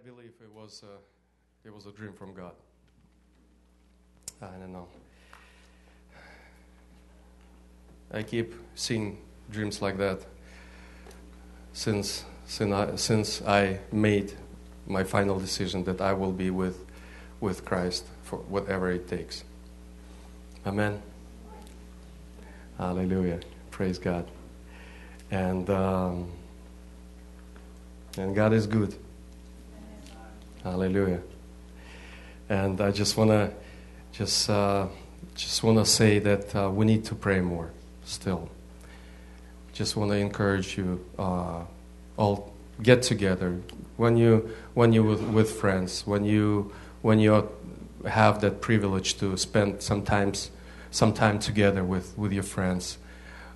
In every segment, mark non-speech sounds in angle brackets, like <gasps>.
I believe it was a, it was a dream from God. I don't know. I keep seeing dreams like that since since I, since I made my final decision that I will be with with Christ for whatever it takes. Amen. Hallelujah. Praise God. And um, and God is good. Hallelujah. And I just want to just uh, just want to say that uh, we need to pray more still. Just want to encourage you uh, all get together when you when you with, with friends when you when you have that privilege to spend sometimes some time together with, with your friends.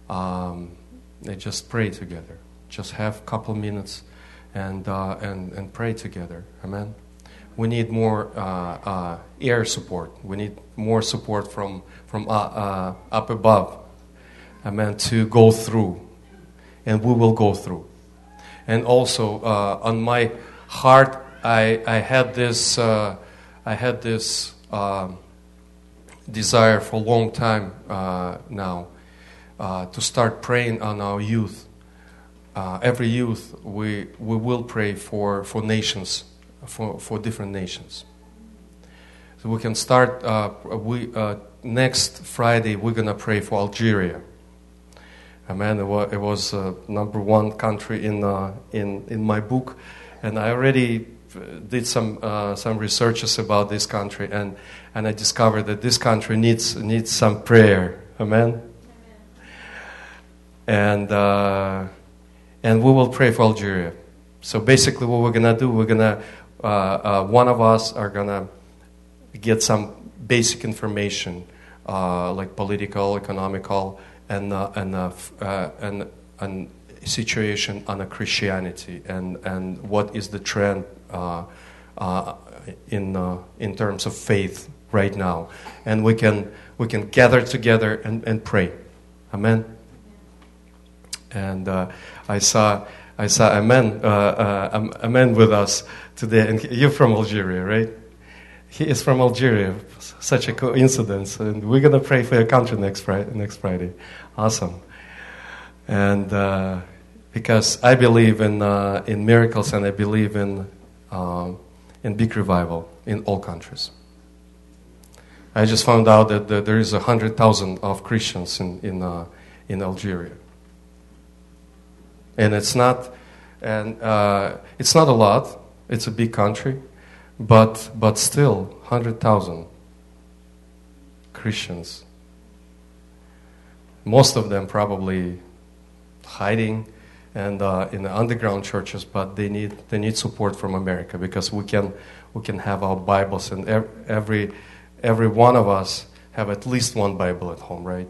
Um, they just pray together. Just have a couple minutes and, uh, and, and pray together. Amen. We need more uh, uh, air support. We need more support from, from uh, up above. Amen. To go through. And we will go through. And also, on my heart, I, I had this, I had this um, desire for a long time now to start praying on our youth uh, every youth, we, we will pray for, for nations, for, for different nations. So we can start, uh, we, uh, next Friday, we're going to pray for Algeria. Amen. It was, it was uh, number one country in, uh, in, in my book, and I already uh, did some, some researches about this country, and, and I discovered that this country needs, needs some prayer. Amen. Amen. And and we will pray for Algeria. So basically, what we're gonna do, we're gonna uh, uh, one of us are gonna get some basic information, uh, like political, economical, and uh, and and and situation on Christianity and and what is the trend in in terms of faith right now, and we can we can gather together and, and pray, Amen. And I saw I saw a man uh, uh, a, man with us today, and you're from Algeria, right? He is from Algeria. Such a coincidence, and we're gonna pray for your country next Friday. Next Friday, awesome. And uh, because I believe in uh, in miracles, and I believe in uh, in big revival in all countries. I just found out that, that there is a hundred thousand of Christians in in uh, in Algeria and it's not and uh, it's not a lot. It's a big country, but but still, hundred thousand Christians. Most of them probably hiding and uh, in the underground churches, but they need they need support from America because we can we can have our Bibles and every every one of us have at least one Bible at home, right?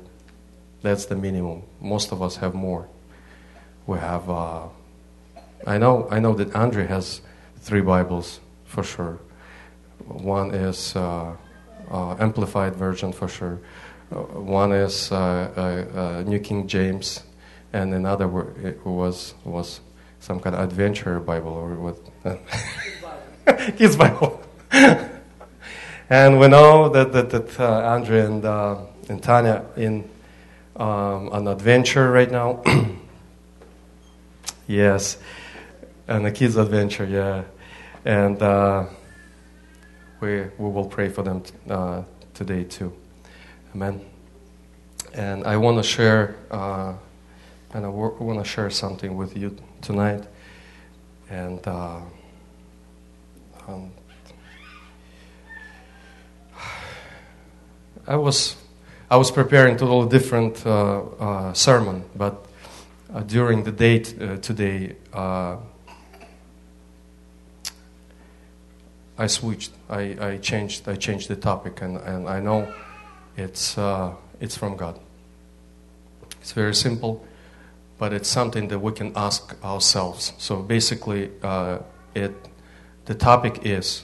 That's the minimum. Most of us have more. We have, uh, I know, I know that Andre has three Bibles for sure. One is uh, uh, amplified version for sure. Uh, one is uh, uh, New King James, and another was was some kind of adventure Bible or what? <laughs> Kids Bible. <laughs> and we know that that, that Andre and and Tanya in um, an adventure right now. <clears throat> Yes, and a kids' adventure, yeah. And uh, we, we will pray for them t- uh, today too. Amen. And I want to share, uh, and I want to share something with you tonight. And uh, um, I was I was preparing totally different uh, uh, sermon, but uh, during the date uh, today, uh, I switched. I, I, changed. I changed the topic, and, and I know it's uh, it's from God. It's very simple, but it's something that we can ask ourselves. So basically, uh, it the topic is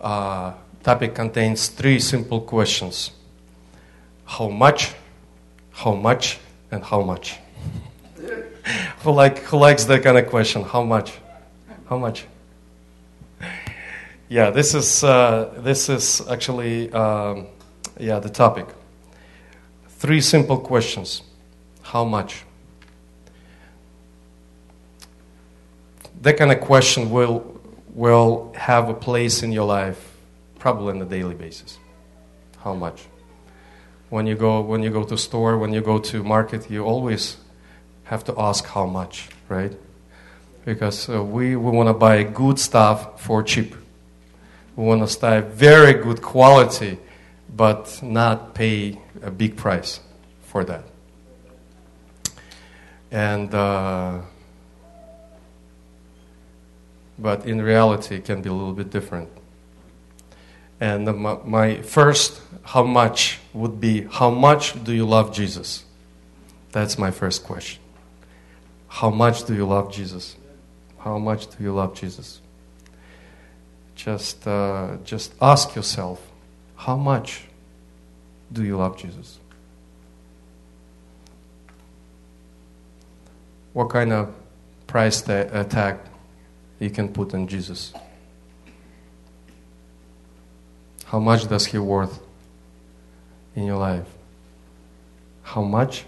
uh, topic contains three simple questions: How much? How much? And how much? <laughs> who like who likes that kind of question? How much? How much? Yeah, this is uh, this is actually um, yeah the topic. Three simple questions: How much? That kind of question will will have a place in your life, probably on a daily basis. How much? When you go when you go to store, when you go to market, you always have to ask how much, right? Because uh, we, we want to buy good stuff for cheap. We want to buy very good quality, but not pay a big price for that. And uh, but in reality, it can be a little bit different. And my, my first, how much would be, how much do you love Jesus? That's my first question. How much do you love Jesus? How much do you love Jesus? Just, uh, just ask yourself, how much do you love Jesus? What kind of price uh, tag you can put on Jesus? How much does he worth in your life? How much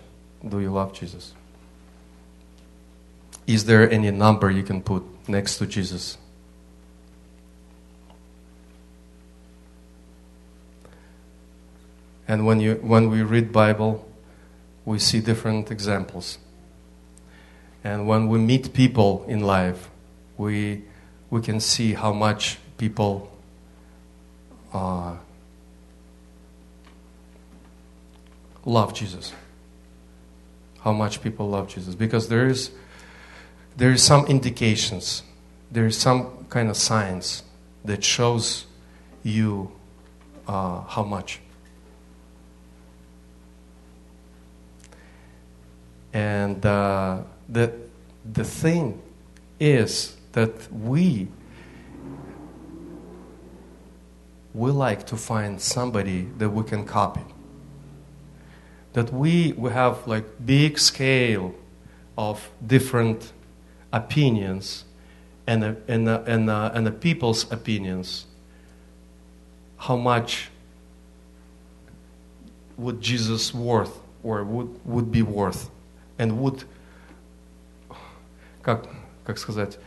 do you love Jesus? Is there any number you can put next to Jesus? And when, you, when we read Bible, we see different examples. And when we meet people in life, we, we can see how much people uh, love Jesus. How much people love Jesus. Because there is, there is some indications, there is some kind of signs that shows you uh, how much. And uh, the, the thing is that we we like to find somebody that we can copy. That we, we have like big scale of different opinions and, and, and, and the people's opinions. How much would Jesus worth or would, would be worth and would, как, как сказать,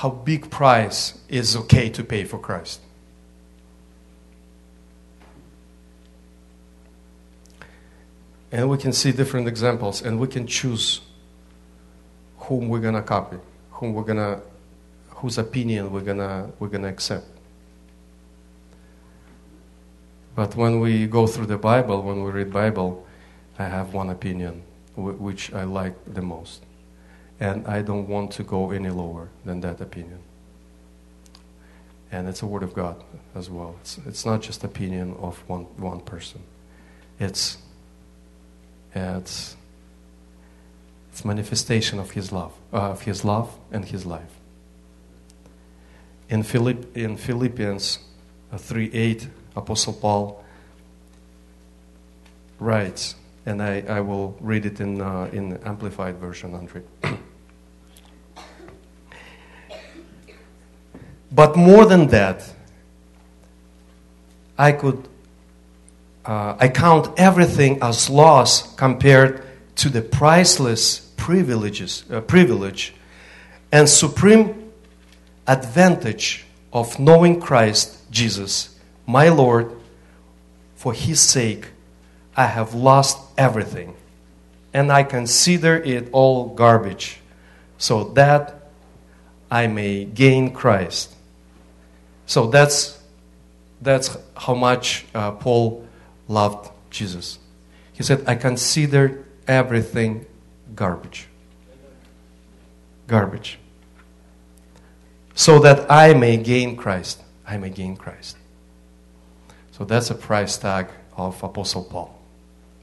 how big price is okay to pay for Christ. And we can see different examples and we can choose whom we're gonna copy, whom we're gonna whose opinion we're gonna we're gonna accept. But when we go through the Bible, when we read Bible, I have one opinion which I like the most and I don't want to go any lower than that opinion. And it's a word of God as well. It's, it's not just opinion of one, one person. It's, it's, it's manifestation of His love, uh, of His love and His life. In, Philipp, in Philippians uh, 3 8, Apostle Paul writes, and I, I will read it in, uh, in Amplified Version, Andre. <clears throat> But more than that, I could, uh, I count everything as loss compared to the priceless privileges, uh, privilege and supreme advantage of knowing Christ Jesus, my Lord. For his sake, I have lost everything, and I consider it all garbage, so that I may gain Christ so that's, that's how much uh, Paul loved Jesus. He said, I consider everything garbage. Garbage. So that I may gain Christ. I may gain Christ. So that's a price tag of Apostle Paul.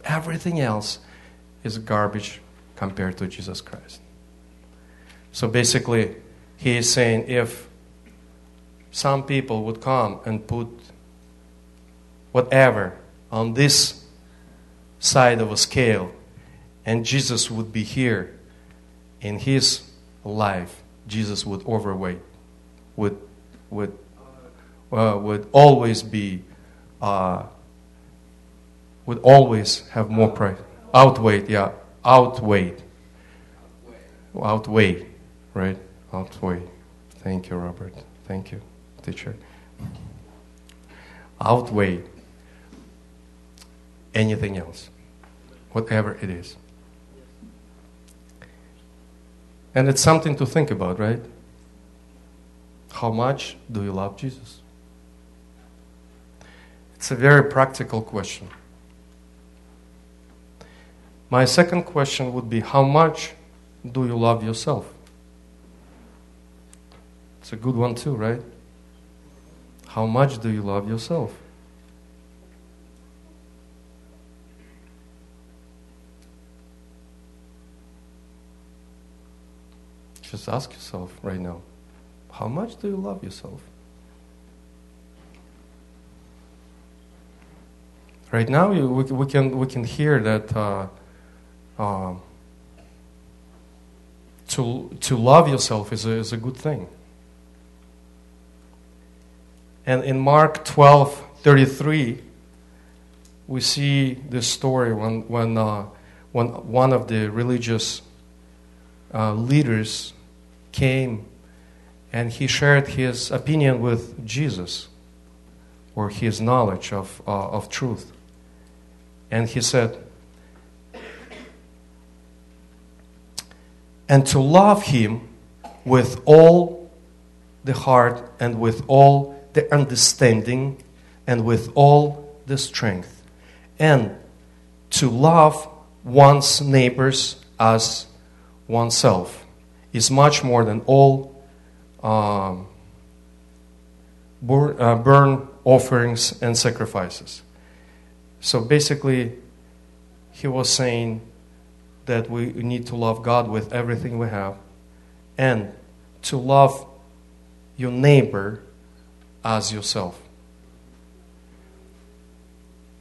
Everything else is garbage compared to Jesus Christ. So basically, he is saying if some people would come and put whatever on this side of a scale and Jesus would be here in his life, Jesus would overweight, would, would, uh, would always be, uh, would always have more pride. Outweigh, yeah, outweigh. Outweigh, right? Outweigh. Thank you, Robert. Thank you, teacher. Outweigh anything else, whatever it is. And it's something to think about, right? How much do you love Jesus? It's a very practical question. My second question would be How much do you love yourself? It's a good one, too, right? How much do you love yourself? Just ask yourself right now how much do you love yourself? Right now, we, we, can, we can hear that uh, uh, to, to love yourself is a, is a good thing. And in Mark 12 33, we see this story when, when, uh, when one of the religious uh, leaders came and he shared his opinion with Jesus or his knowledge of, uh, of truth. And he said, and to love him with all the heart and with all the understanding and with all the strength, and to love one's neighbors as oneself is much more than all um, uh, burn offerings and sacrifices. So basically, he was saying that we need to love God with everything we have and to love your neighbor as yourself.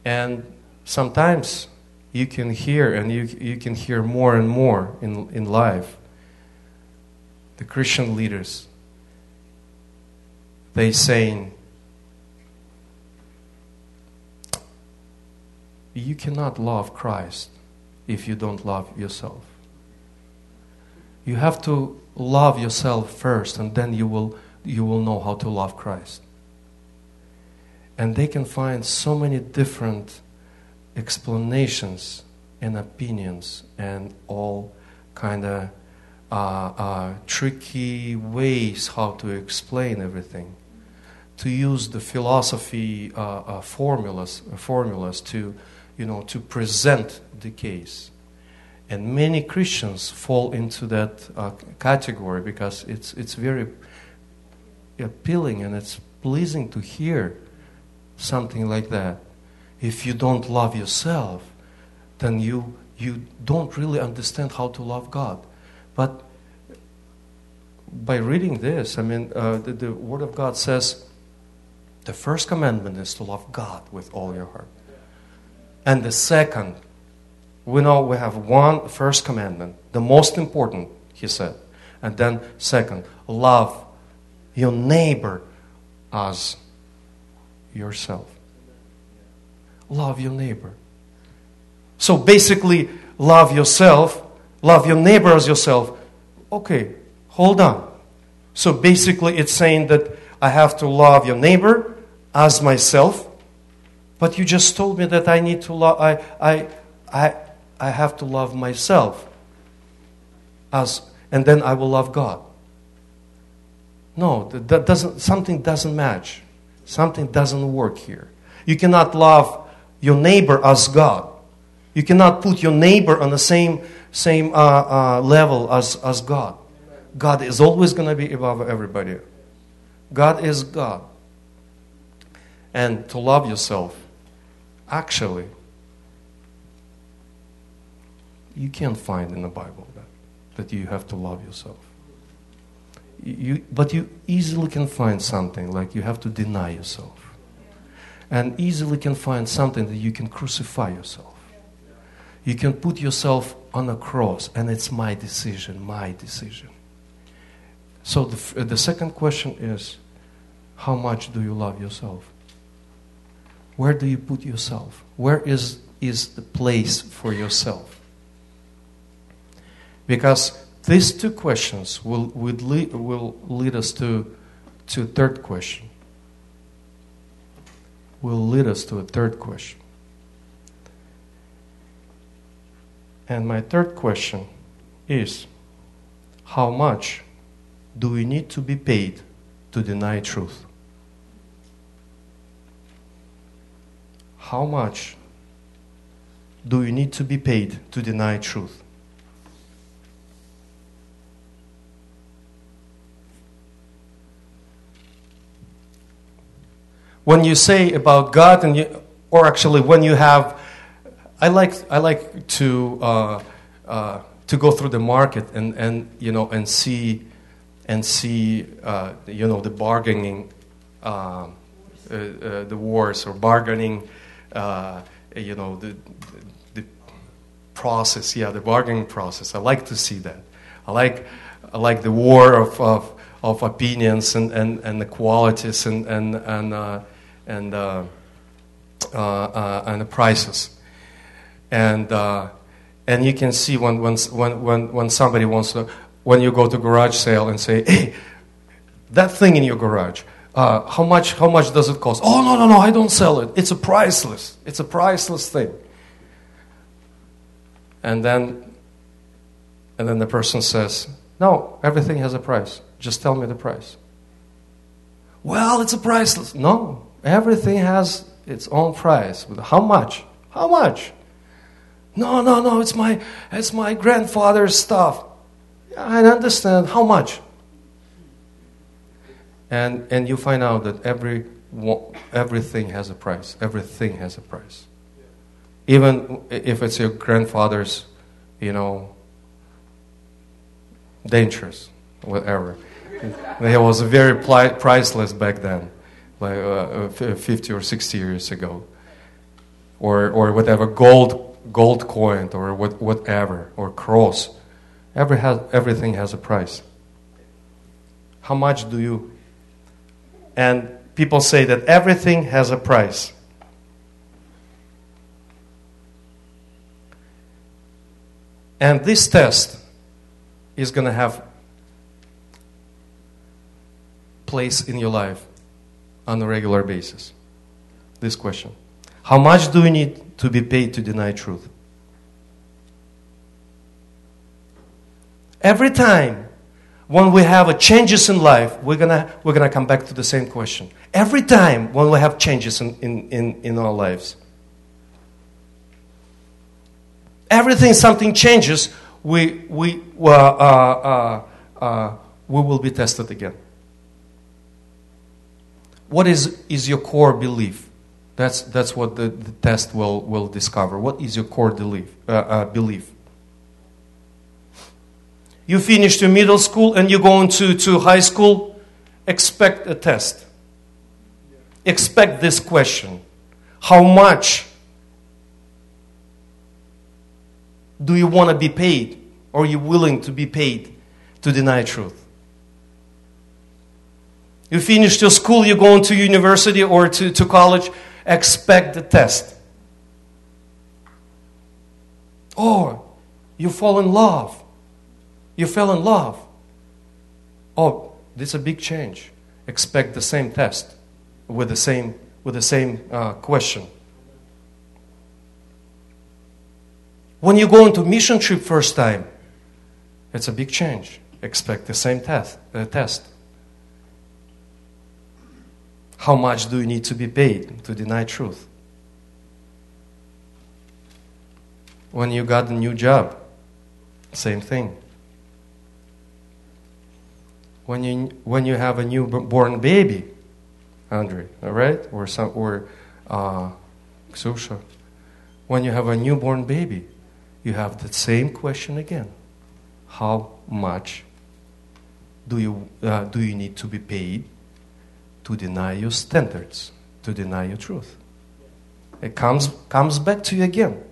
And sometimes you can hear, and you, you can hear more and more in, in life, the Christian leaders, they saying, you cannot love Christ if you don't love yourself. You have to love yourself first, and then you will, you will know how to love Christ. And they can find so many different explanations and opinions and all kind of uh, uh, tricky ways how to explain everything, to use the philosophy uh, uh formulas, formulas to, you know, to present the case. And many Christians fall into that uh, category because it's, it's very appealing and it's pleasing to hear something like that. If you don't love yourself, then you, you don't really understand how to love God. But by reading this, I mean, uh, the, the, Word of God says the first commandment is to love God with all your heart. And the second, we know we have one first commandment, the most important, he said. And then, second, love your neighbor as yourself. Love your neighbor. So basically, love yourself Love your neighbor as yourself. Okay, hold on. So basically, it's saying that I have to love your neighbor as myself. But you just told me that I need to love, I, I, I, I have to love myself as, and then I will love God. No, that doesn't, something doesn't match. Something doesn't work here. You cannot love your neighbor as God. You cannot put your neighbor on the same same uh, uh, level as, as God. God is always going to be above everybody. God is God. And to love yourself, actually, you can't find in the Bible that, that you have to love yourself. You, but you easily can find something like you have to deny yourself. And easily can find something that you can crucify yourself. You can put yourself on a cross, and it's my decision, my decision. So the, the second question is how much do you love yourself? Where do you put yourself? Where is, is the place for yourself? Because these two questions will, will, lead, will lead us to, to third question. Will lead us to a third question. And my third question is how much do we need to be paid to deny truth? How much do you need to be paid to deny truth? When you say about God, and you, or actually when you have, I like, I like to, uh, uh, to go through the market and, and, you know, and see and see, uh, you know, the bargaining, uh, uh, uh the wars or bargaining, uh, you know, the, the process. Yeah, the bargaining process. I like to see that. I like, I like the war of, of, of opinions and, and, and the qualities and, and, and, uh, and, and the prices. And, and you can see when, when, when, when somebody wants to, when you go to garage sale and say, hey, that thing in your garage, uh, how much how much does it cost? Oh no no no, I don't sell it. It's a priceless. It's a priceless thing. And then and then the person says, No, everything has a price. Just tell me the price. Well, it's a priceless. No, everything has its own price. How much? How much? No, no, no, it's my it's my grandfather's stuff. I understand how much. And, and you find out that every, everything has a price. Everything has a price. Even if it's your grandfather's, you know, dangerous, whatever. it was very priceless back then, like uh, 50 or 60 years ago. Or, or whatever, gold, gold coin, or what, whatever, or cross Every has, everything has a price. How much do you? And people say that everything has a price. And this test is going to have place in your life on a regular basis. This question. How much do you need to be paid to deny truth? Every time when we have a changes in life, we're gonna, we're gonna come back to the same question. Every time when we have changes in, in, in, in our lives. Everything something changes, we, we, uh, uh, uh, uh, we will be tested again. What is, is your core belief? That's, that's what the, the test will, will discover. What is your core belief? Uh, uh, belief? You finish your middle school and you're going to, to high school, expect a test. Expect this question How much do you want to be paid? Or are you willing to be paid to deny truth? You finish your school, you're going to university or to, to college, expect the test. Or you fall in love you fell in love. Oh, this is a big change. Expect the same test with the same, with the same uh, question. When you go into mission trip first time, it's a big change. Expect the same test. Uh, test. How much do you need to be paid to deny truth? When you got a new job, same thing when you, when you have a newborn baby, Andre, all right? Or, some, or uh, When you have a newborn baby, you have the same question again. How much do you, uh, do you need to be paid to deny your standards, to deny your truth? It comes, comes back to you again.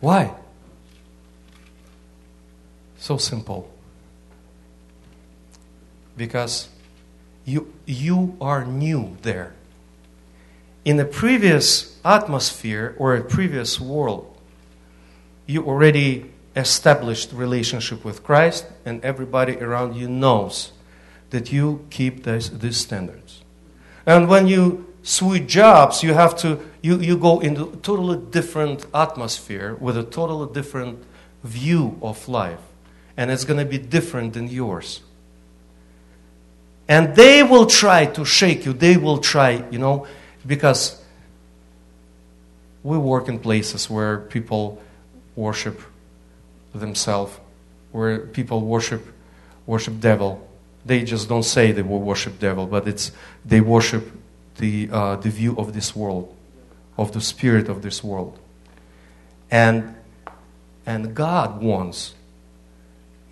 Why? So simple. Because you, you are new there. In a previous atmosphere or a previous world, you already established relationship with Christ, and everybody around you knows that you keep this, these standards. And when you switch jobs, you have to you, you go into a totally different atmosphere with a totally different view of life. And it's going to be different than yours. And they will try to shake you. They will try, you know, because we work in places where people worship themselves, where people worship worship devil. They just don't say they will worship devil, but it's they worship the uh, the view of this world, of the spirit of this world, and and God wants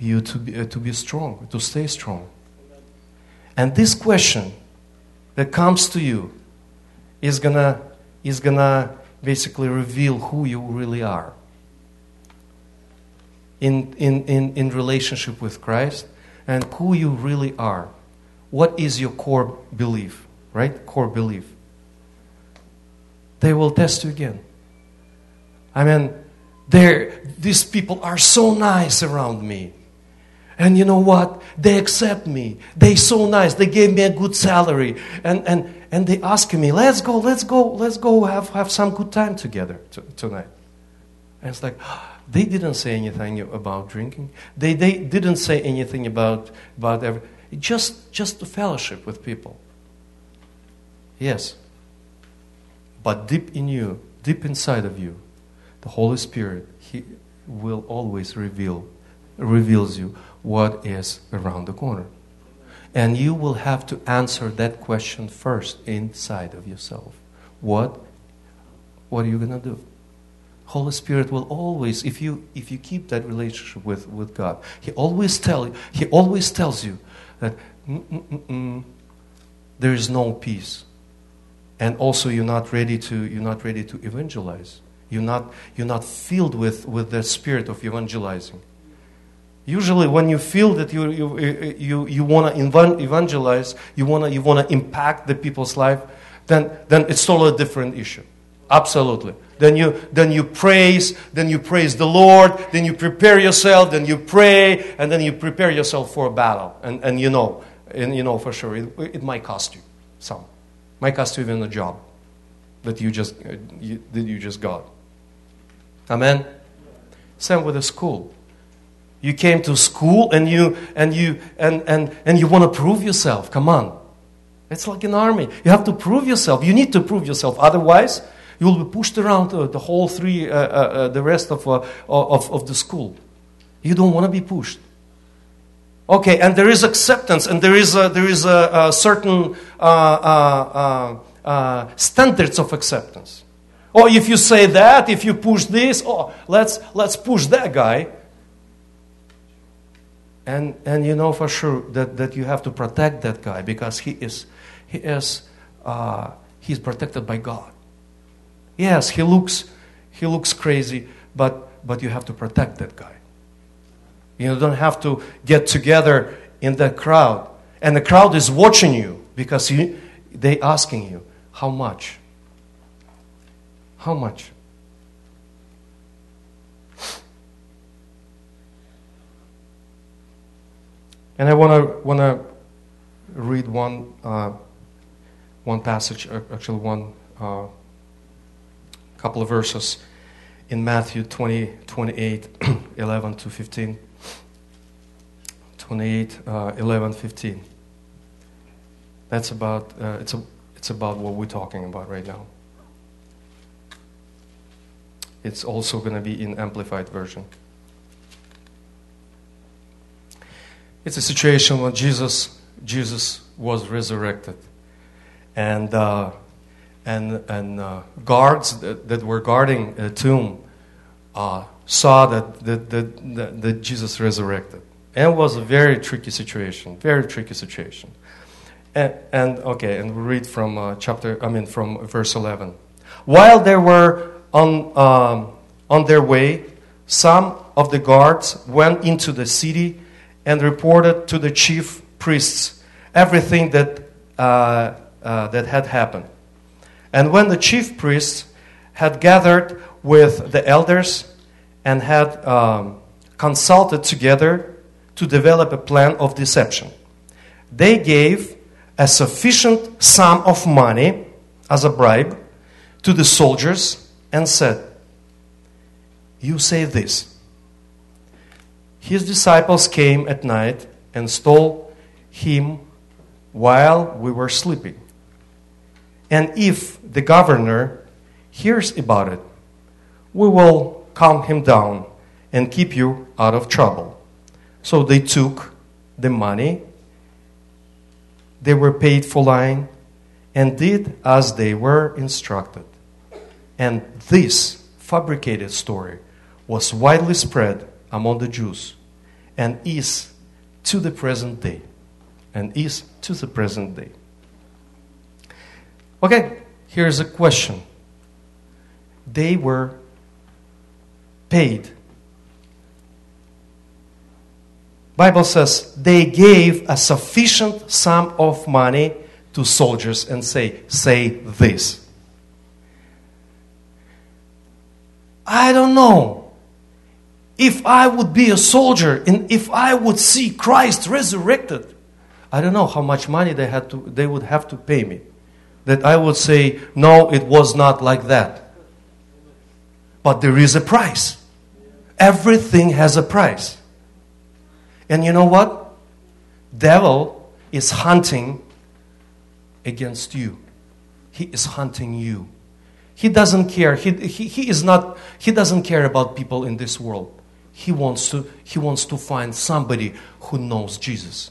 you to be uh, to be strong, to stay strong. And this question that comes to you is gonna is gonna basically reveal who you really are in, in, in, in relationship with Christ and who you really are. What is your core belief, right? Core belief. They will test you again. I mean, these people are so nice around me. And you know what? They accept me. They're so nice. They gave me a good salary. And, and, and they ask me, let's go, let's go, let's go have, have some good time together t- tonight. And it's like, <gasps> they didn't say anything about drinking. They, they didn't say anything about, about every, just, just the fellowship with people. Yes. But deep in you, deep inside of you, the Holy Spirit, He will always reveal, reveals you what is around the corner. And you will have to answer that question first inside of yourself. What, what are you going to do? Holy Spirit will always, if you if you keep that relationship with, with God, He always tell you, He always tells you that mm, mm, mm, there is no peace, and also you're not ready to you're not ready to evangelize. You're not you're not filled with with the spirit of evangelizing. Usually, when you feel that you you you, you want to evangelize, you want to you want to impact the people's life, then then it's totally a different issue. Absolutely. Then you, then you praise, then you praise the Lord, then you prepare yourself, then you pray, and then you prepare yourself for a battle. And, and you know, and you know for sure, it, it might cost you some. Might cost you even a job that you just, uh, you, that you just got. Amen? Same with the school. You came to school and you, and you, and, and, and you want to prove yourself. Come on. It's like an army. You have to prove yourself. You need to prove yourself. Otherwise, you will be pushed around uh, the whole three, uh, uh, uh the rest of, uh, of, of the school. You don't want to be pushed. Okay, and there is acceptance, and there is a, there is a, a certain standards of acceptance. Or if you say that, if you push this, oh, let's, let's push that guy. And, and you know for sure that, that you have to protect that guy because he is, he is uh, he's protected by God. Yes, he looks, he looks crazy, but, but you have to protect that guy. You don't have to get together in the crowd. And the crowd is watching you because you, they asking you, how much? How much? And I want to want to read one uh, one passage, actually one uh, couple of verses in Matthew 20, 28, <clears throat> 11 to 15. 28, uh, 11, 15. That's about, uh, it's, a, it's about what we're talking about right now. It's also going to be in amplified version. It's a situation when Jesus, Jesus was resurrected. And uh, and, and uh, guards that, that, were guarding the tomb uh, saw that, that, that, that, Jesus resurrected. And it was a very tricky situation, very tricky situation. And, and okay, and we read from uh, chapter, I mean, from verse 11. While they were on, um, on their way, some of the guards went into the city and reported to the chief priests everything that, uh, uh, that had happened. And when the chief priests had gathered with the elders and had um, consulted together to develop a plan of deception, they gave a sufficient sum of money as a bribe to the soldiers and said, You say this. His disciples came at night and stole him while we were sleeping. And if the governor hears about it, we will calm him down and keep you out of trouble. So they took the money they were paid for lying and did as they were instructed. And this fabricated story was widely spread among the Jews and is to the present day. And is to the present day. Okay, here's a question. They were paid. Bible says they gave a sufficient sum of money to soldiers and say, say this. I don't know if I would be a soldier and if I would see Christ resurrected. I don't know how much money they had to they would have to pay me. That I would say, no, it was not like that. But there is a price. Everything has a price. And you know what? Devil is hunting against you. He is hunting you. He doesn't care. He, he, he is not, he doesn't care about people in this world. He wants to, he wants to find somebody who knows Jesus.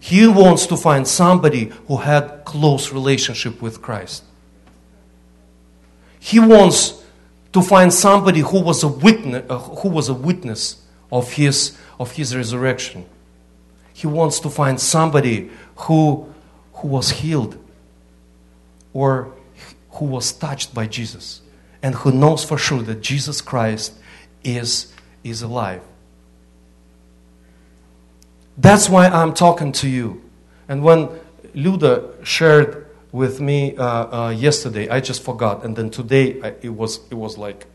He wants to find somebody who had close relationship with Christ. He wants to find somebody who was a witness, uh, who was a witness of his, of his resurrection. He wants to find somebody who, who was healed or who was touched by Jesus and who knows for sure that Jesus Christ is, is alive. That's why I'm talking to you. And when Luda shared with me uh, uh, yesterday, I just forgot. And then today, I, it, was, it was like,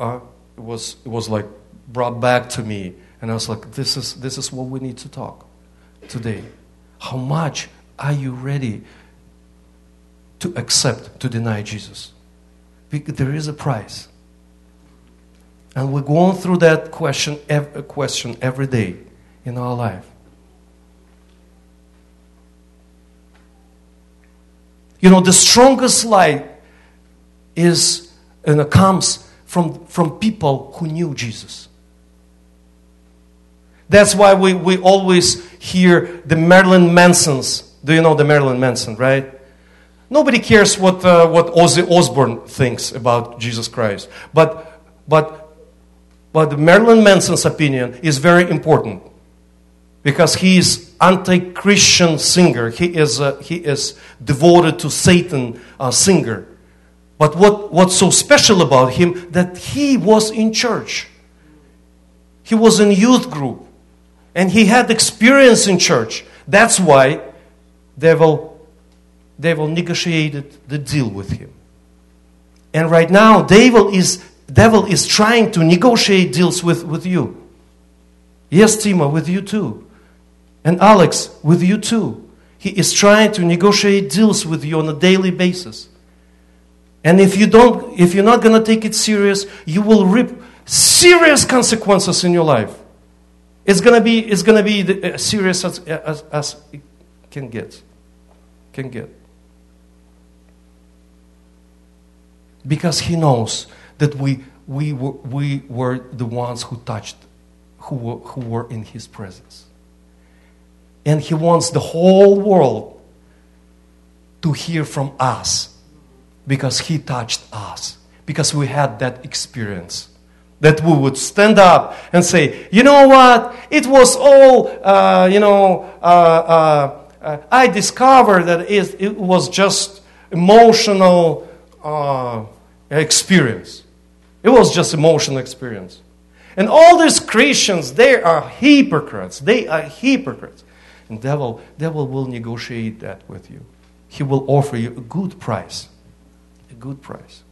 uh, it was, it was like brought back to me. And I was like, this is, this is what we need to talk today. How much are you ready to accept, to deny Jesus? Because there is a price. And we're going through that question, every, question every day in our life. You know, the strongest light is and it comes from, from people who knew Jesus. That's why we, we always hear the Marilyn Mansons. Do you know the Marilyn Manson, right? Nobody cares what, uh, what Ozzy Osbourne thinks about Jesus Christ. But, but, but Marilyn Manson's opinion is very important because he is anti-Christian singer. He is, uh, he is devoted to Satan uh, singer. But what, what's so special about him that he was in church. He was in youth group and he had experience in church. That's why devil, devil negotiated the deal with him. And right now, devil is, devil is trying to negotiate deals with, with you. Yes, Timo, with you too. And Alex, with you too. He is trying to negotiate deals with you on a daily basis. And if you don't, if you're not to take it serious, you will reap serious consequences in your life. It's gonna be it's gonna be the, as serious as, as, as it can get, can get. Because he knows that we we were, we were the ones who touched, who were, who were in his presence, and he wants the whole world to hear from us, because he touched us, because we had that experience that we would stand up and say, you know what? It was all, uh, you know, uh, uh, uh I discovered that it, it was just emotional uh, experience. It was just emotional experience. And all these Christians, they are hypocrites. They are hypocrites. And devil, devil will negotiate that with you. He will offer you a good price. A good price.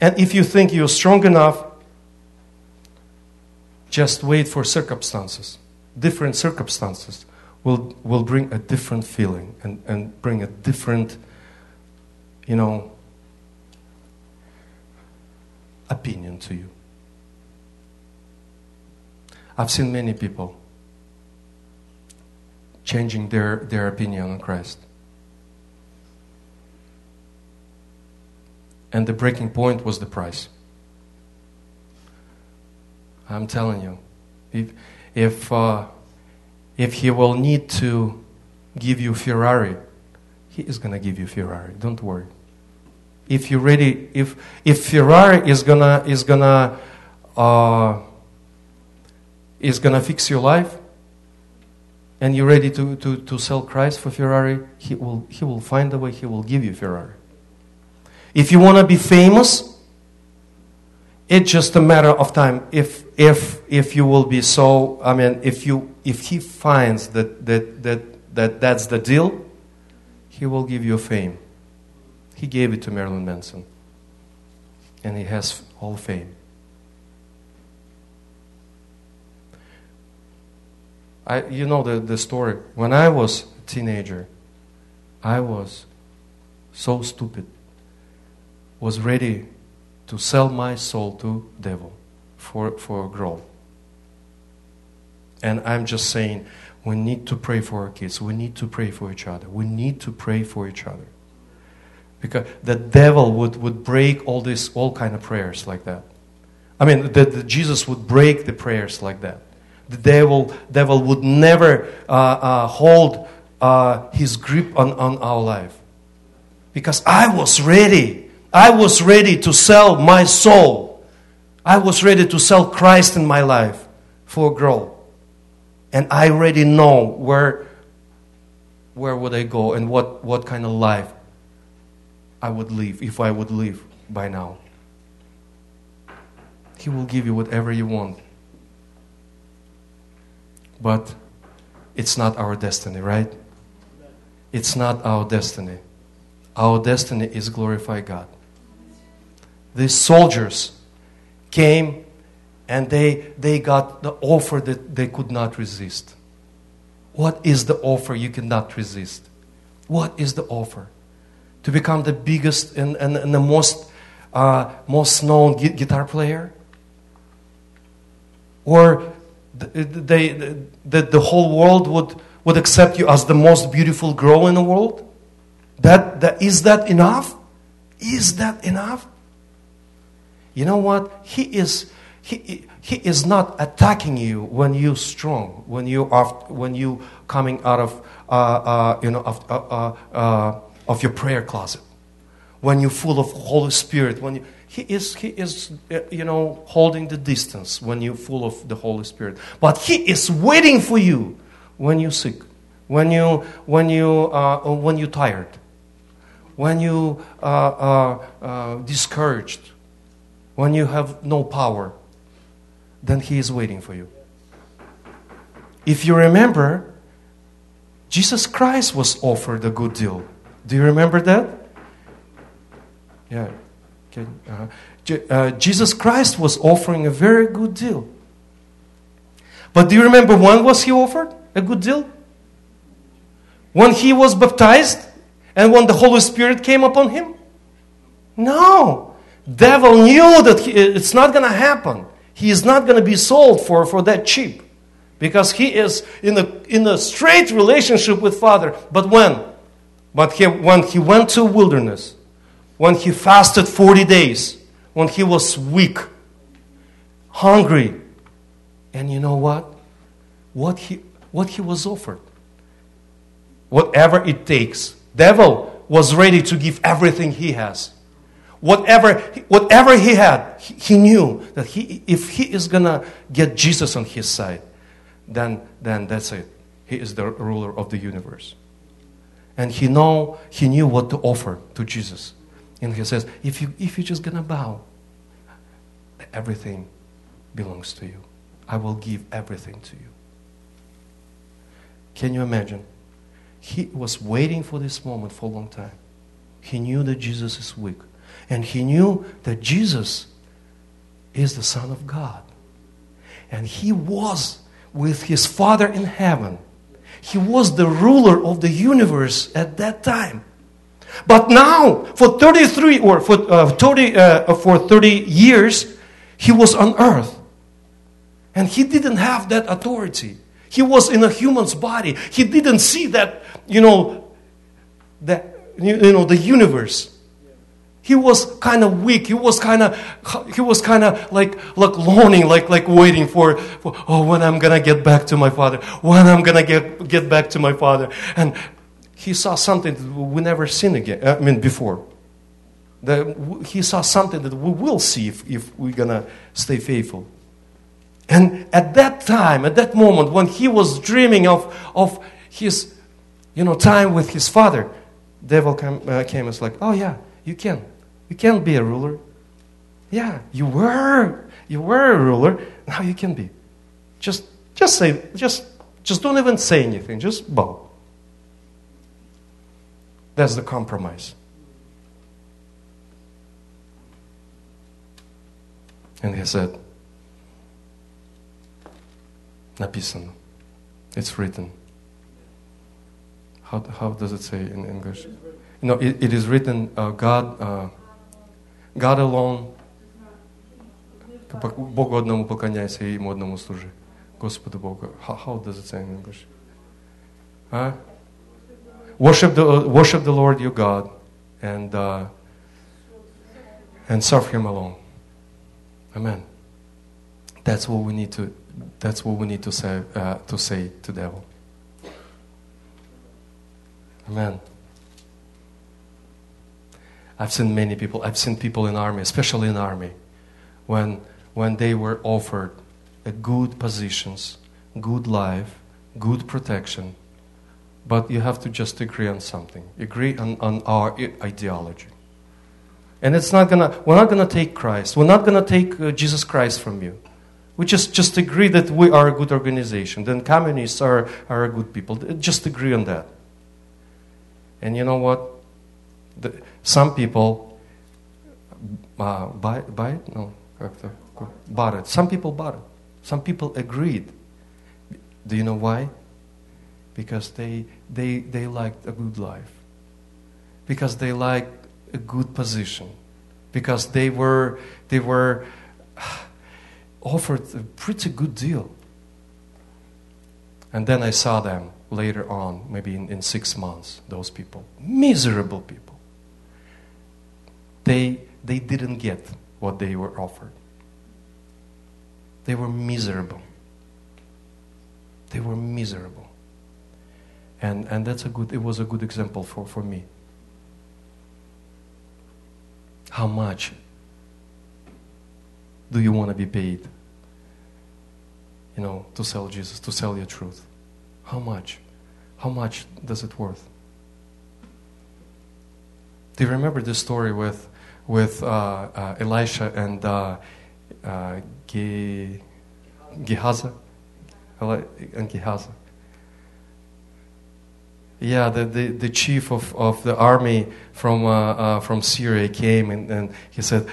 And if you think you're strong enough, just wait for circumstances. Different circumstances will, will bring a different feeling and, and bring a different, you know, opinion to you. I've seen many people changing their, their opinion on Christ. And the breaking point was the price. I'm telling you, if, if, uh, if he will need to give you Ferrari, he is going to give you Ferrari. Don't worry. If you're ready, if, if Ferrari is going to is gonna, uh, is gonna fix your life, and you're ready to, to, to sell Christ for Ferrari, he will, he will find a way, he will give you Ferrari. If you want to be famous, it's just a matter of time. If, if, if you will be so, I mean, if, you, if he finds that, that, that, that that's the deal, he will give you fame. He gave it to Marilyn Manson. And he has all fame. I, you know the, the story. When I was a teenager, I was so stupid was ready to sell my soul to devil for, for a girl. And I'm just saying, we need to pray for our kids. We need to pray for each other. We need to pray for each other. Because the devil would, would break all this, all kind of prayers like that. I mean, the, the Jesus would break the prayers like that. The devil, devil would never uh, uh, hold uh, his grip on, on our life. Because I was ready I was ready to sell my soul. I was ready to sell Christ in my life for a girl. And I already know where, where would I go and what, what kind of life I would live if I would live by now. He will give you whatever you want. But it's not our destiny, right? It's not our destiny. Our destiny is glorify God these soldiers came and they, they got the offer that they could not resist. What is the offer you cannot resist? What is the offer? To become the biggest and, and, and the most, uh, most known gu- guitar player? Or they, that the whole world would, would accept you as the most beautiful girl in the world? That, that, is that enough? Is that enough? You know what? He is, he, he is not attacking you when you're strong, when you are, when you coming out of, uh, uh, you know, of, uh, uh, uh, of your prayer closet, when you're full of Holy Spirit, when you, he is, he is, uh, you know, holding the distance when you're full of the Holy Spirit. But he is waiting for you when you're sick, when you, when you, when you're tired, when you are discouraged when you have no power, then He is waiting for you. If you remember, Jesus Christ was offered a good deal. Do you remember that? Yeah. Okay. Uh, uh, Jesus Christ was offering a very good deal. But do you remember when was he offered a good deal? When he was baptized and when the Holy Spirit came upon him? No. Devil knew that he, it's not going to happen. He is not going to be sold for, for that cheap because he is in a, in a straight relationship with Father. But when? But he, when he went to wilderness, when he fasted 40 days, when he was weak, hungry, and you know what? What he, what he was offered. Whatever it takes. Devil was ready to give everything he has whatever, whatever he had, he, knew that he, if he is going to get Jesus on his side, then, then that's it. He is the ruler of the universe. And he know he knew what to offer to Jesus. And he says, if you if you're just gonna bow, everything belongs to you. I will give everything to you. Can you imagine? He was waiting for this moment for a long time. He knew that Jesus is weak. And he knew that Jesus is the Son of God. And he was with his Father in heaven. He was the ruler of the universe at that time. But now, for 33 or for, uh, 30, uh, for 30 years, he was on earth. And he didn't have that authority. He was in a human's body. He didn't see that, you know, that, you know, the universe. He was kind of weak. He was kind of, he was kind of like, like longing, like, like waiting for, for, oh, when I'm gonna get back to my father, when I'm gonna get, get back to my father. And he saw something that we never seen again, I mean, before. The, he saw something that we will see if, if we're gonna stay faithful. And at that time, at that moment, when he was dreaming of, of his, you know, time with his father, devil came, uh, came and like, oh yeah, you can. You can be a ruler. Yeah, you were. You were a ruler. Now you can be. Just, just say, just, just don't even say anything. Just bow. That's the compromise. And he said, Написано. It's written. How, how does it say in English? No, it, it is written, uh, God, uh, God alone. Богу одному поклоняйся и ему одному служи. Господу Богу. How, how does it say in English? Huh? Worship the, worship the Lord your God and, uh, and serve Him alone. Amen. That's what we need to that's what we need to say, uh, to say to devil. Amen. I've seen many people, I've seen people in army, especially in army, when, when they were offered a good positions, good life, good protection, but you have to just agree on something, agree on, on our ideology. And it's not gonna, we're not gonna take Christ, we're not gonna take uh, Jesus Christ from you. We just, just agree that we are a good organization. Then communists are, are a good people. Just agree on that. And you know what? The, some people uh, buy, buy it? No. Bought it. Some people bought it. Some people agreed. Do you know why? Because they, they, they liked a good life. Because they liked a good position. Because they were, they were <sighs> offered a pretty good deal. And then I saw them later on, maybe in, in six months, those people. Miserable people. They, they didn't get what they were offered. They were miserable. They were miserable. And, and that's a good, it was a good example for, for me. How much do you want to be paid you know, to sell Jesus, to sell your truth? How much? How much does it worth? Do you remember this story with, with uh, uh, Elisha and uh, Ge- Gehazi? And Gehazi. Yeah, the, the, the, chief of, of the army from, uh, uh, from Syria came and, and he said,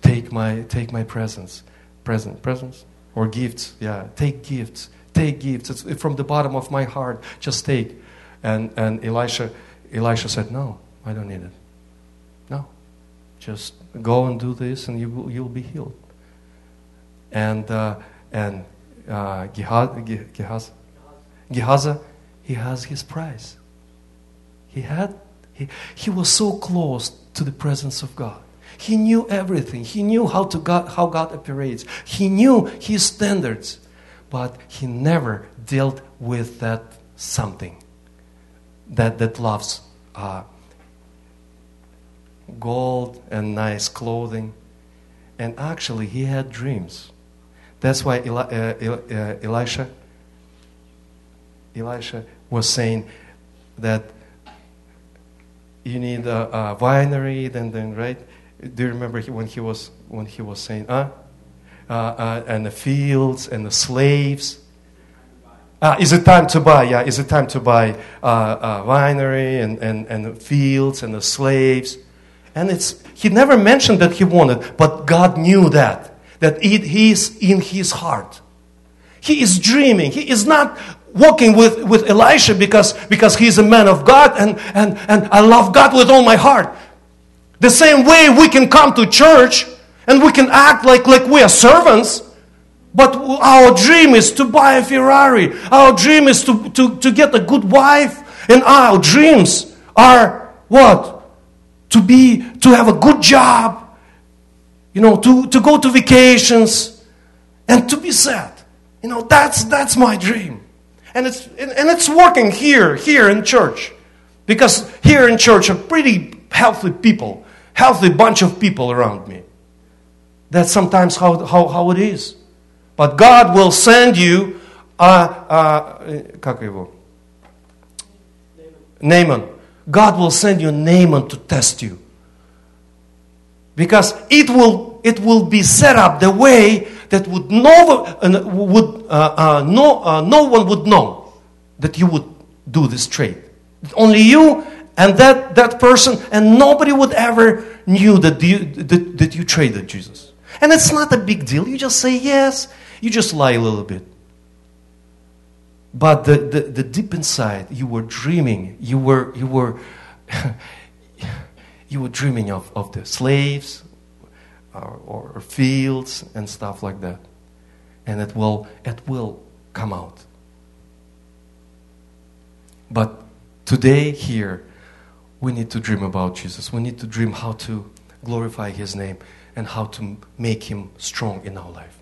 take my, take my presents. Present, presents? or gifts. Yeah, take gifts. Take gifts. It's from the bottom of my heart. Just take. And and Elisha, Elisha said, No, I don't need it. No, just go and do this, and you will you'll be healed. And uh, and uh, Gehazi, Gehazi, he has his prize. He had he, he was so close to the presence of God. He knew everything. He knew how, to God, how God operates. He knew his standards. But he never dealt with that something that, that loves uh, gold and nice clothing. And actually, he had dreams. That's why Eli, uh, uh, Elisha, Elisha was saying that you need a, a winery, then, then, right? Do you remember when he was when he was saying, uh, uh, and the fields and the slaves? Uh, is it time to buy? Yeah, is it time to buy uh, uh, winery and, and, and the fields and the slaves? And it's, he never mentioned that he wanted, but God knew that, that it is in his heart. He is dreaming. He is not walking with, with Elisha because, because he's a man of God and, and, and I love God with all my heart. The same way we can come to church and we can act like, like we are servants but our dream is to buy a Ferrari. Our dream is to, to, to get a good wife. And our dreams are what? to be to have a good job you know to, to go to vacations and to be sad. You know that's that's my dream. And it's and, and it's working here here in church. Because here in church are pretty healthy people healthy bunch of people around me. That's sometimes how, how, how it is. But god will send you uh, uh, eh, Naaman. God will send you Naaman to test you. Because it will, it will be set up the way that would no, uh, would, uh, uh, no, uh, no one would know that you would do this trade. Only you and that, that person, and nobody would ever knew that you, that, that you traded Jesus. And it's not a big deal. You just say yes, you just lie a little bit. But the, the, the deep inside, you were dreaming. You were, you were, <laughs> you were dreaming of, of the slaves or, or fields and stuff like that. And it will, it will come out. But today, here, we need to dream about Jesus. We need to dream how to glorify His name and how to make Him strong in our life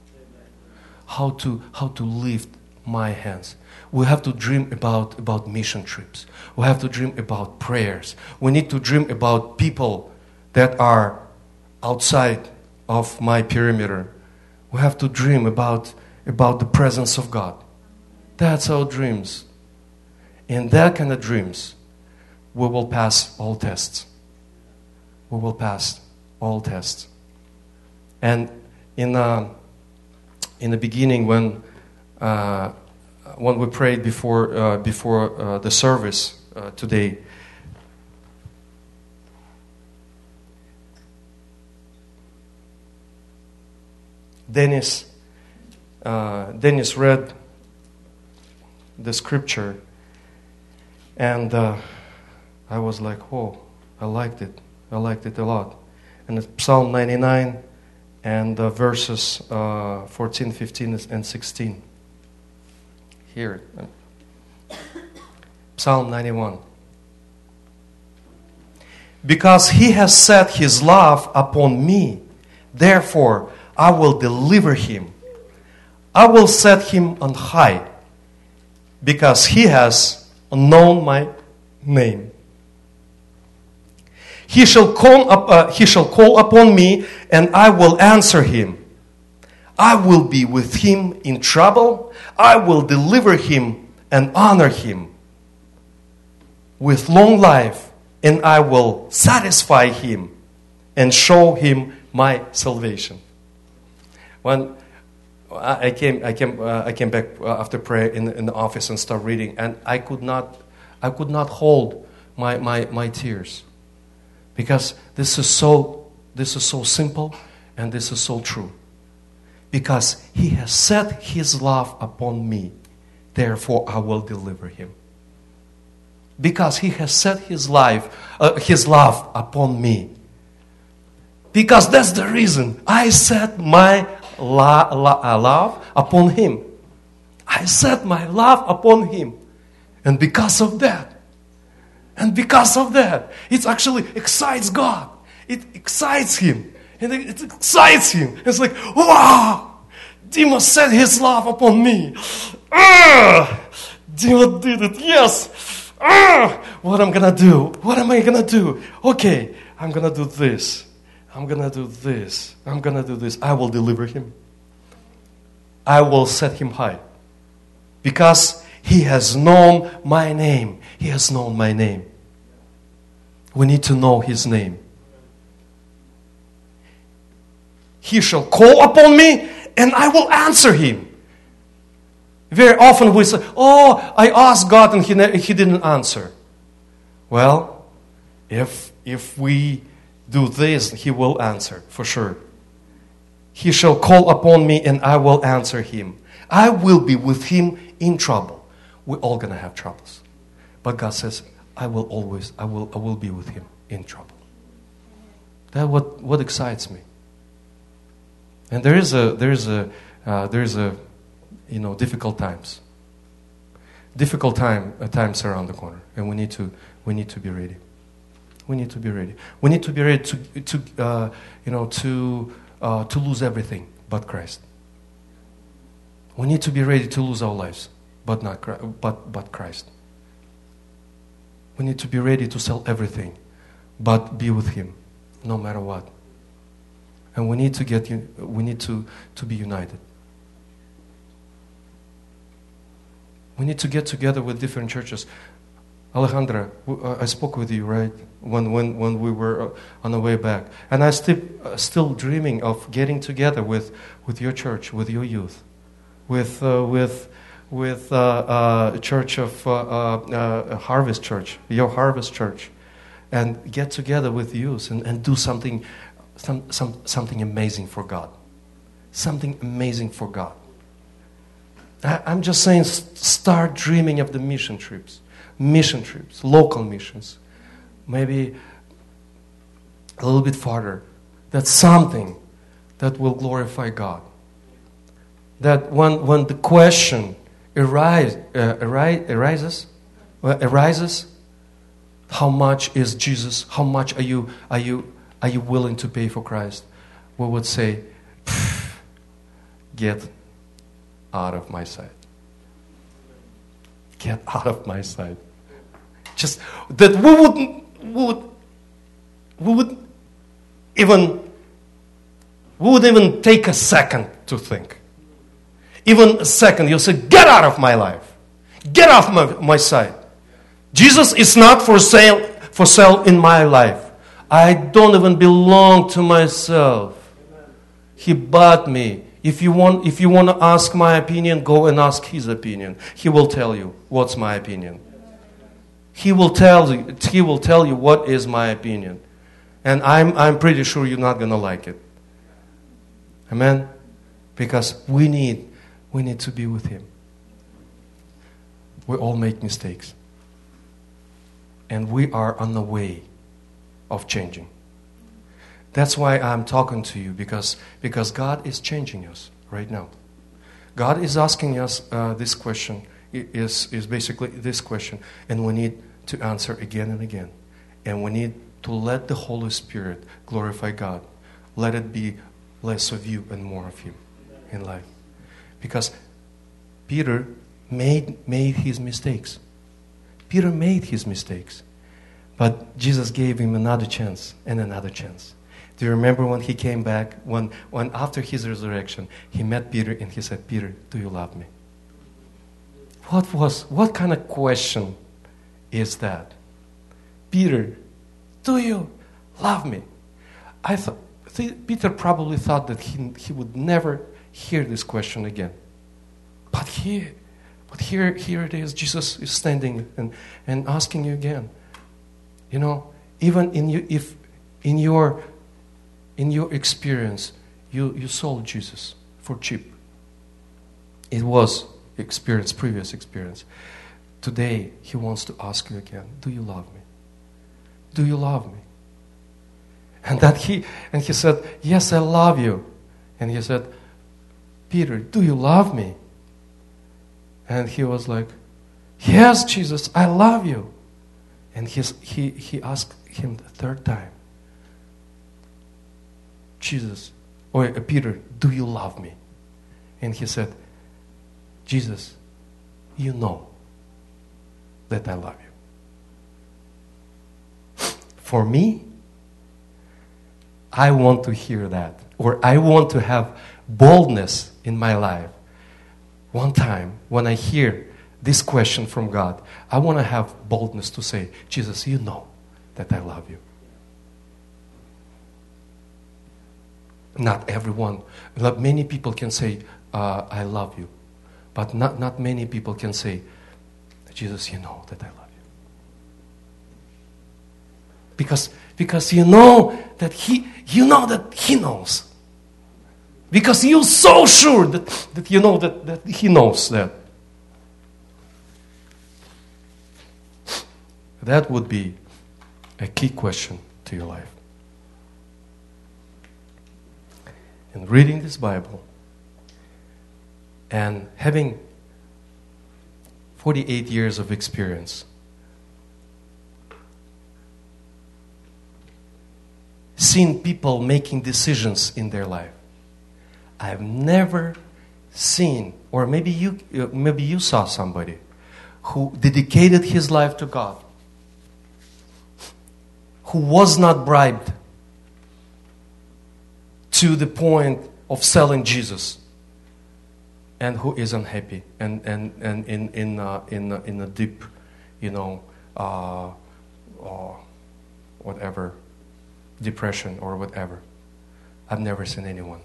how to, how to lift my hands. We have to dream about, about mission trips. We have to dream about prayers. We need to dream about people that are outside of my perimeter. We have to dream about, about the presence of God. That's our dreams. In that kind of dreams, we will pass all tests. We will pass all tests. And in uh, in the beginning when when we prayed before uh, before uh, the service uh, today. Dennis uh, Dennis read the scripture, and uh, I was like, "Oh, I liked it. I liked it a lot." And it's Psalm 99 and uh, verses uh, 14, 15, and 16. Here, Psalm 91. Because he has set his love upon me, therefore I will deliver him. I will set him on high, because he has known my name. He shall call, up, uh, he shall call upon me, and I will answer him. I will be with him in trouble. I will deliver him and honor him with long life, and I will satisfy him and show him my salvation. When I came, I came, uh, I came back uh, after prayer in, in the office and started reading, and I could not, I could not hold my, my, my tears because this is so this is so simple and this is so true. Because he has set his love upon me, therefore I will deliver him. Because he has set his life, uh, his love upon me. Because that's the reason I set my la- la- uh, love upon him. I set my love upon him. And because of that, and because of that, it actually excites God. It excites Him. And it excites Him. It's like, wow! Dima set His love upon me. Ah! Did it. Yes! Ah! What am I'm gonna do? What am I gonna do? Okay, I'm gonna do this. I'm gonna do this. I'm gonna do this. I will deliver him. I will set him high. Because He has known my name. He has known my name. We need to know His name. He shall call upon me and I will answer him. Very often we say, Oh, I asked God and he, he didn't answer. Well, if, if we do this, he will answer for sure. He shall call upon me and I will answer him. I will be with him in trouble. We're all going to have troubles. But God says, I will always, I will, I will be with him in trouble. That's what, what excites me. And there is a, there is a, uh, there is a, you know, difficult times. Difficult time, uh, times around the corner. And we need to, we need to be ready. We need to be ready. We need to be ready to, to uh, you know, to, uh, to lose everything but Christ. We need to be ready to lose our lives, but not but, but Christ. We need to be ready to sell everything, but be with Him, no matter what. And we need to get we need to, to be united. We need to get together with different churches. Alejandra, uh, I spoke with you, right? When, when, when we were uh, on the way back. And I'm still, uh, still dreaming of getting together with, with your church, with your youth, with, uh, with, with uh, uh, Church of uh, Harvest Church, your Harvest Church, and get together with youth and, and do something some, some, something amazing for God. Something amazing for God. I, I'm just saying, start dreaming of the mission trips, mission trips, local missions. Maybe a little bit farther. That's something that will glorify God. That when, when the question arise, uh, arise, arises, uh, arises, how much is Jesus? How much are you, are you are you willing to pay for Christ? We would say, Get out of my sight. Get out of my sight. Just that we wouldn't, we would, we would even, we would even take a second to think. Even a second, you'll say, Get out of my life. Get off my, my sight. Jesus is not for sale, for sale in my life. I don't even belong to myself. He bought me. If you want, if you want to ask my opinion, go and ask his opinion. He will tell you what's my opinion. He will tell you, he will tell you what is my opinion. And I'm, I'm pretty sure you're not going to like it. Amen? Because we need, we need to be with him. We all make mistakes. And we are on the way of changing. That's why I'm talking to you because, because God is changing us right now. God is asking us uh, this question, is, is basically this question, and we need to answer again and again. And we need to let the Holy Spirit glorify God. Let it be less of you and more of Him in life. Because Peter made, made his mistakes. Peter made his mistakes. But Jesus gave him another chance and another chance. Do you remember when he came back, when, when after his resurrection, he met Peter and he said, Peter, do you love me? What was, what kind of question is that? Peter, do you love me? I thought, Peter probably thought that he, he would never hear this question again. But here, but here, here it is. Jesus is standing and, and asking you again. You know, even in you, if in your in your experience you, you sold Jesus for cheap. It was experience, previous experience. Today he wants to ask you again, do you love me? Do you love me? And that he and he said, Yes, I love you. And he said, Peter, do you love me? And he was like, Yes, Jesus, I love you. And his, he, he asked him the third time, Jesus, or uh, Peter, do you love me? And he said, Jesus, you know that I love you. For me, I want to hear that, or I want to have boldness in my life. One time, when I hear this question from God, I want to have boldness to say, Jesus, you know that I love you. Not everyone, many people can say, uh, I love you. But not, not many people can say, Jesus, you know that I love you. Because, because you know that he, you know that he knows. Because you're so sure that, that you know that, that he knows that. That would be a key question to your life. And reading this Bible and having 48 years of experience, seen people making decisions in their life. I've never seen, or maybe you, maybe you saw somebody who dedicated his life to God, who was not bribed to the point of selling Jesus and who is unhappy and, and, and in, in, uh, in, uh, in a deep, you know, uh, uh, whatever, depression or whatever. I've never seen anyone.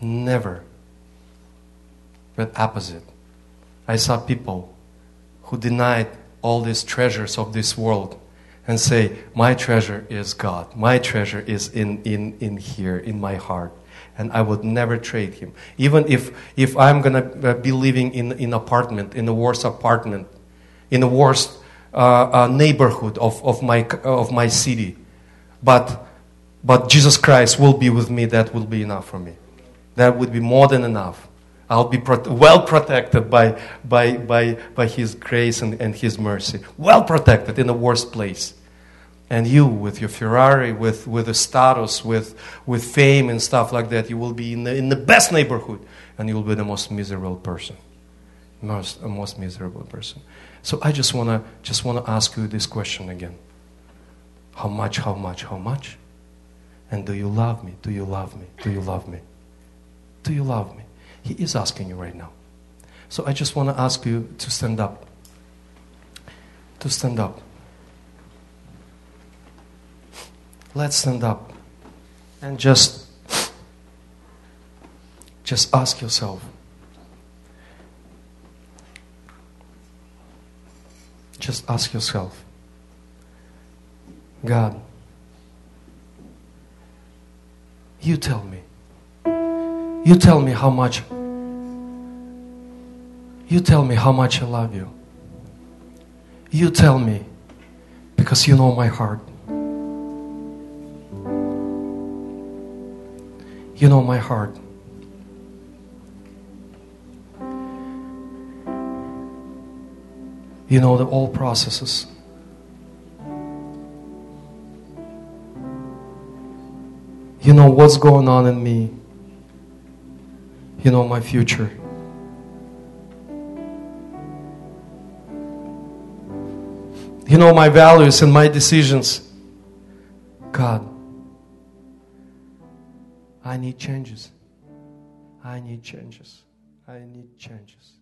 Never. But opposite. I saw people who denied all these treasures of this world and say, My treasure is God. My treasure is in, in, in here, in my heart. And I would never trade him. Even if, if I'm going to uh, be living in an apartment, in the worst apartment, in the worst uh, uh, neighborhood of, of, my, of my city. But, but Jesus Christ will be with me. That will be enough for me. That would be more than enough. I'll be pro- well protected by, by, by, by His grace and, and His mercy. Well protected in the worst place. And you, with your Ferrari, with, with the status, with, with fame and stuff like that, you will be in the, in the best neighborhood. And you will be the most miserable person. Most, most miserable person. So I just want to just wanna ask you this question again. How much, how much, how much? And do you love me? Do you love me? Do you love me? Do you love me? He is asking you right now. So I just want to ask you to stand up. To stand up. Let's stand up and just just ask yourself just ask yourself God you tell me you tell me how much you tell me how much I love you. You tell me because you know my heart. You know my heart. You know the all processes. You know what's going on in me. You know my future. You know my values and my decisions. God, I need changes. I need changes. I need changes.